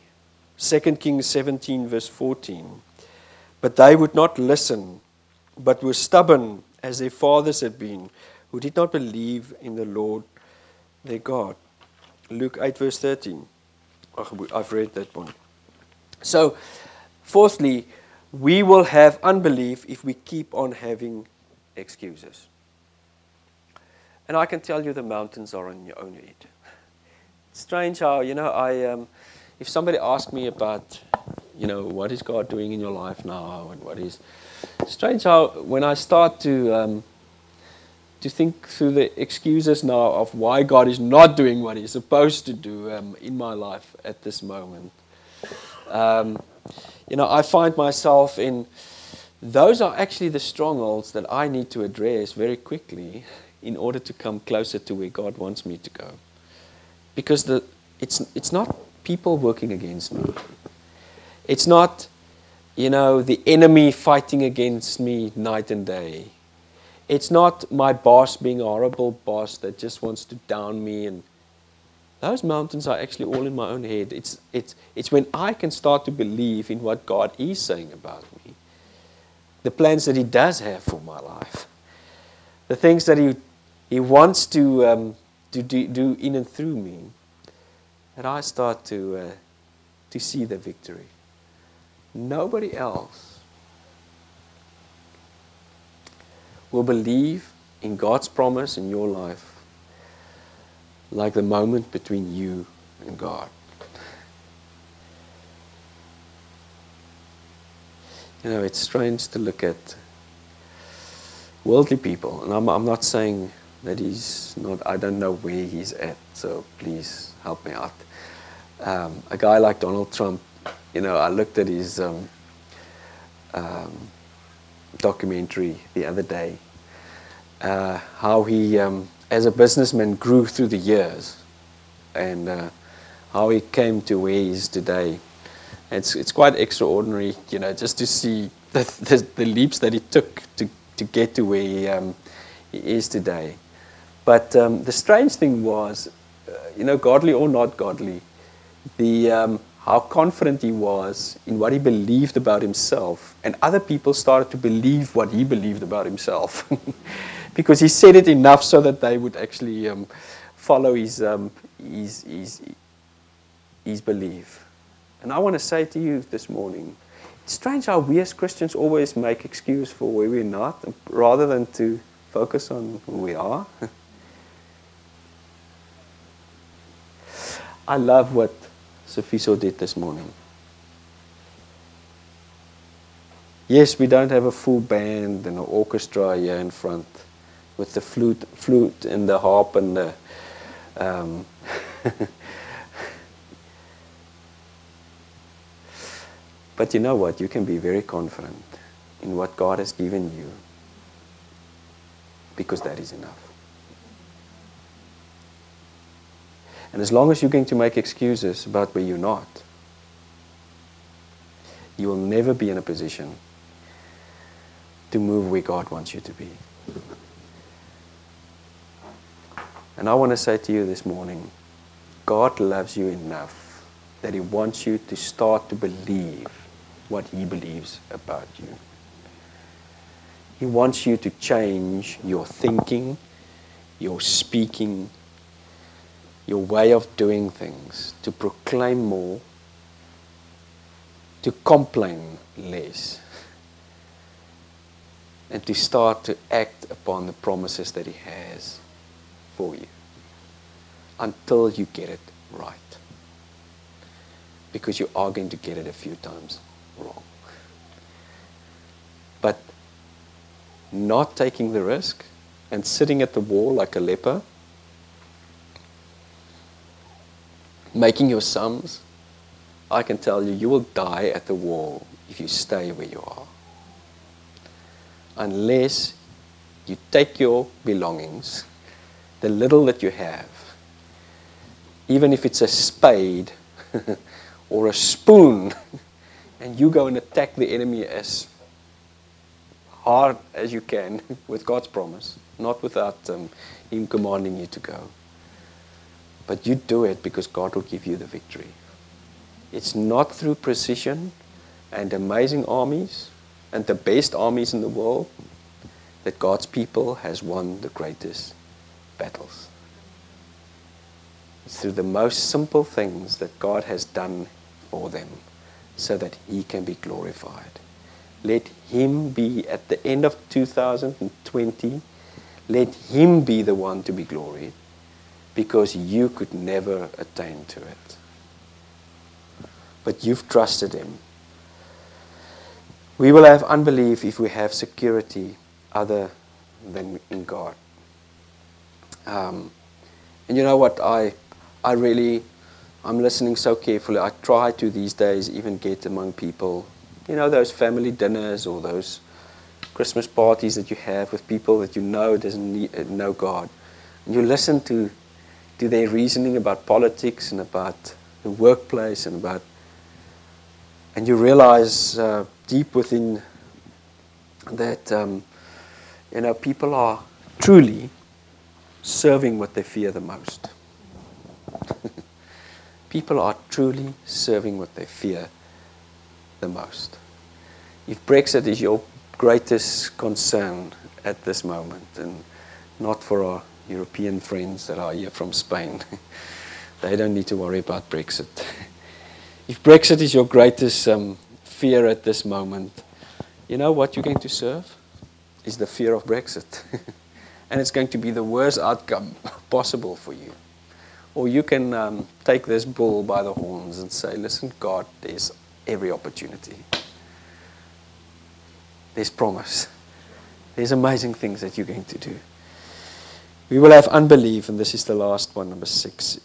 2 Kings 17, verse 14. But they would not listen, but were stubborn as their fathers had been, who did not believe in the Lord their God. Luke 8, verse 13. I've read that one. So, fourthly, we will have unbelief if we keep on having excuses. And I can tell you the mountains are on your own head. Strange how, you know, I, um, if somebody asked me about, you know, what is God doing in your life now and what is, strange how when I start to, um, to think through the excuses now of why God is not doing what He's supposed to do um, in my life at this moment. Um, you know, I find myself in those are actually the strongholds that I need to address very quickly in order to come closer to where God wants me to go. Because the, it's, it's not people working against me. It's not, you know, the enemy fighting against me night and day it's not my boss being a horrible boss that just wants to down me and those mountains are actually all in my own head. It's, it's, it's when I can start to believe in what God is saying about me, the plans that He does have for my life, the things that He, he wants to, um, to do, do, in and through me, that I start to, uh, to see the victory. Nobody else will believe in God's promise in your life like the moment between you and God. You know, it's strange to look at worldly people, and I'm, I'm not saying that he's not, I don't know where he's at, so please help me out. Um, a guy like Donald Trump, you know, I looked at his um, um, documentary the other day, uh, how he, um, as a businessman, grew through the years and uh, how he came to where he is today. It's, it's quite extraordinary, you know, just to see the, the, the leaps that he took to, to get to where he, um, he is today. But um, the strange thing was, uh, you know, godly or not godly, the, um, how confident he was in what he believed about himself, and other people started to believe what he believed about himself. because he said it enough so that they would actually um, follow his, um, his, his, his belief. And I want to say to you this morning it's strange how we as Christians always make excuse for where we're not rather than to focus on who we are. I love what Sophiso did this morning. Yes, we don't have a full band and an orchestra here in front with the flute, flute and the harp and the. Um, but you know what? You can be very confident in what God has given you because that is enough. And as long as you're going to make excuses about where you're not, you will never be in a position to move where God wants you to be. And I want to say to you this morning God loves you enough that He wants you to start to believe what He believes about you. He wants you to change your thinking, your speaking, your way of doing things, to proclaim more, to complain less, and to start to act upon the promises that He has for you until you get it right. Because you are going to get it a few times wrong. But not taking the risk and sitting at the wall like a leper, making your sums, I can tell you, you will die at the wall if you stay where you are. Unless you take your belongings the little that you have, even if it's a spade or a spoon, and you go and attack the enemy as hard as you can with God's promise, not without um, Him commanding you to go. But you do it because God will give you the victory. It's not through precision and amazing armies and the best armies in the world that God's people has won the greatest battles. It's through the most simple things that God has done for them so that He can be glorified. Let Him be at the end of 2020, let Him be the one to be gloried because you could never attain to it. But you've trusted Him. We will have unbelief if we have security other than in God. Um, and you know what? I, I really, I'm listening so carefully. I try to these days even get among people, you know, those family dinners or those Christmas parties that you have with people that you know doesn't need, uh, know God. And you listen to, to their reasoning about politics and about the workplace and about, and you realize uh, deep within that, um, you know, people are truly serving what they fear the most. People are truly serving what they fear the most. If Brexit is your greatest concern at this moment, and not for our European friends that are here from Spain, they don't need to worry about Brexit. if Brexit is your greatest um, fear at this moment, you know what you're going to serve? Is the fear of Brexit. and it's going to be the worst outcome possible for you. Or you can um, take this bull by the horns and say, listen, God, there's every opportunity. There's promise. There's amazing things that you're going to do. We will have unbelief, and this is the last one, number six,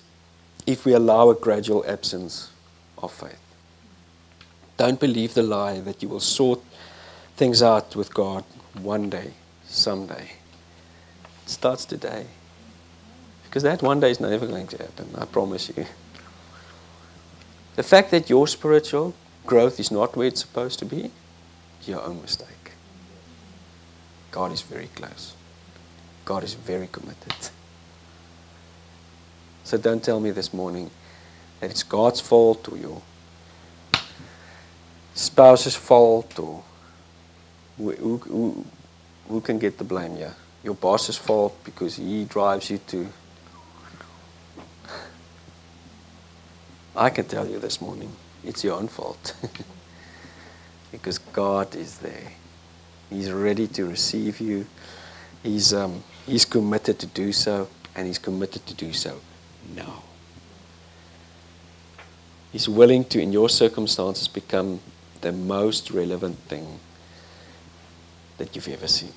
if we allow a gradual absence of faith. Don't believe the lie that you will sort things out with God one day, someday It starts today. Because that one day is never going to happen, I promise you. The fact that your spiritual growth is not where it's supposed to be your own mistake. God is very close. God is very committed. So don't tell me this morning that it's God's fault or your spouse's fault or who, who, who can get the blame here your boss's fault because he drives you to. I can tell you this morning, it's your own fault. because God is there. He's ready to receive you. He's, um, he's committed to do so, and He's committed to do so now. He's willing to, in your circumstances, become the most relevant thing that you've ever seen.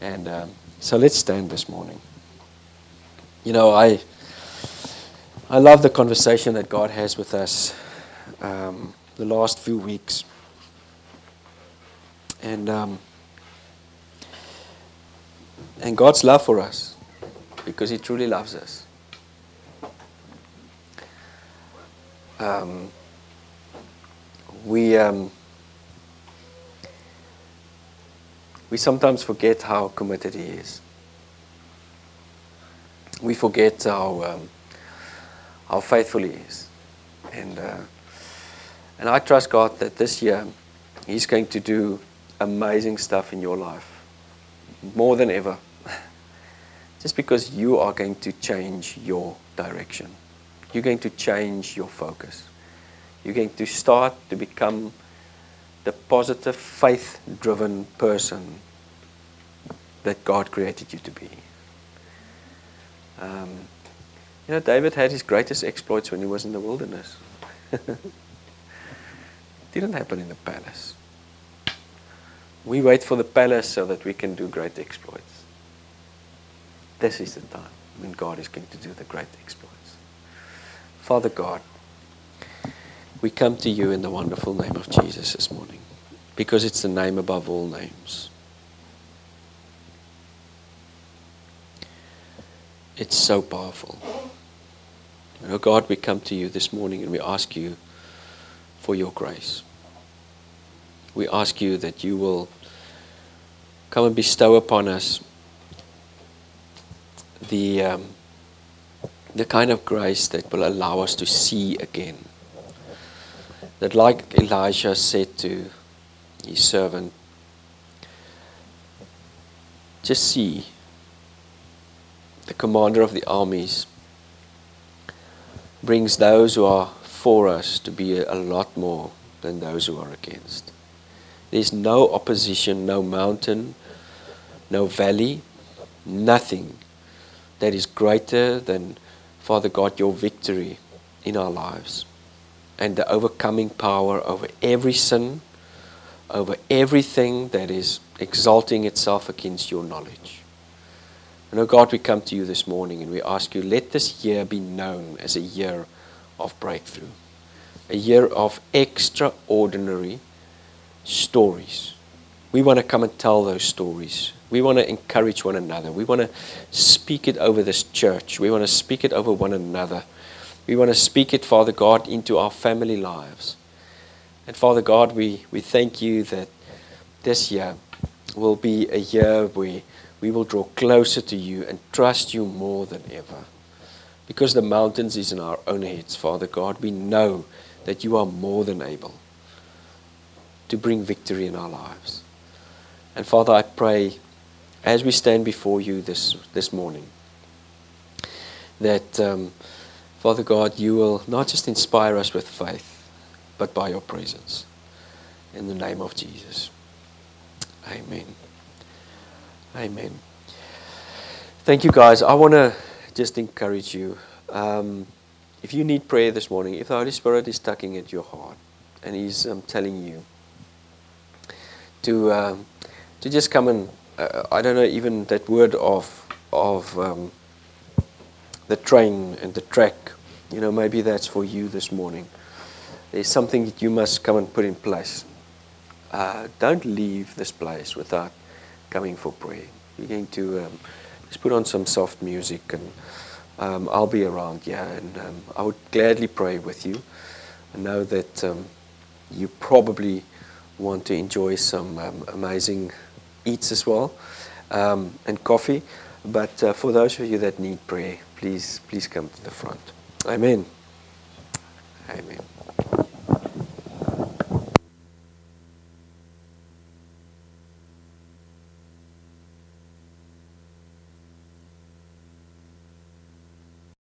And um, so let's stand this morning. You know, I I love the conversation that God has with us um, the last few weeks, and um, and God's love for us because He truly loves us. Um, we um, we sometimes forget how committed He is. We forget how um, how faithful He is, and uh, and I trust God that this year He's going to do amazing stuff in your life, more than ever. Just because you are going to change your direction, you're going to change your focus. You're going to start to become the positive, faith driven person that God created you to be. Um, you know, David had his greatest exploits when he was in the wilderness. Didn't happen in the palace. We wait for the palace so that we can do great exploits. This is the time when God is going to do the great exploits. Father God, we come to you in the wonderful name of Jesus this morning because it's the name above all names. It's so powerful. oh God, we come to you this morning and we ask you for your grace. We ask you that you will come and bestow upon us the, um, the kind of grace that will allow us to see again that, like Elijah said to his servant, just see the commander of the armies brings those who are for us to be a, lot more than those who are against. There's no opposition, no mountain, no valley, nothing that is greater than, Father God, your victory in our lives and the overcoming power over every sin, over everything that is exalting itself against your knowledge. And oh God, we come to you this morning and we ask you, let this year be known as a year of breakthrough, a year of extraordinary stories. We want to come and tell those stories. We want to encourage one another. We want to speak it over this church. We want to speak it over one another. We want to speak it, Father God, into our family lives. And Father God, we, we thank you that this year will be a year where we will draw closer to you and trust you more than ever. Because the mountains is in our own heads, Father God, we know that you are more than able to bring victory in our lives. And Father, I pray as we stand before you this, this morning that. Um, Father God, you will not just inspire us with faith, but by your presence. In the name of Jesus. Amen. Amen. Thank you, guys. I want to just encourage you. Um, if you need prayer this morning, if the Holy Spirit is tugging at your heart and He's um, telling you to um, to just come and uh, I don't know even that word of of um, the train and the track you know, maybe that's for you this morning. There's something that you must come and put in place. Uh, don't leave this place without coming for prayer. You're going to um, just put on some soft music, and um, I'll be around, yeah, and um, I would gladly pray with you. I know that um, you probably want to enjoy some um, amazing eats as well um, and coffee. But uh, for those of you that need prayer, please, please come to the front. Amen. Amen.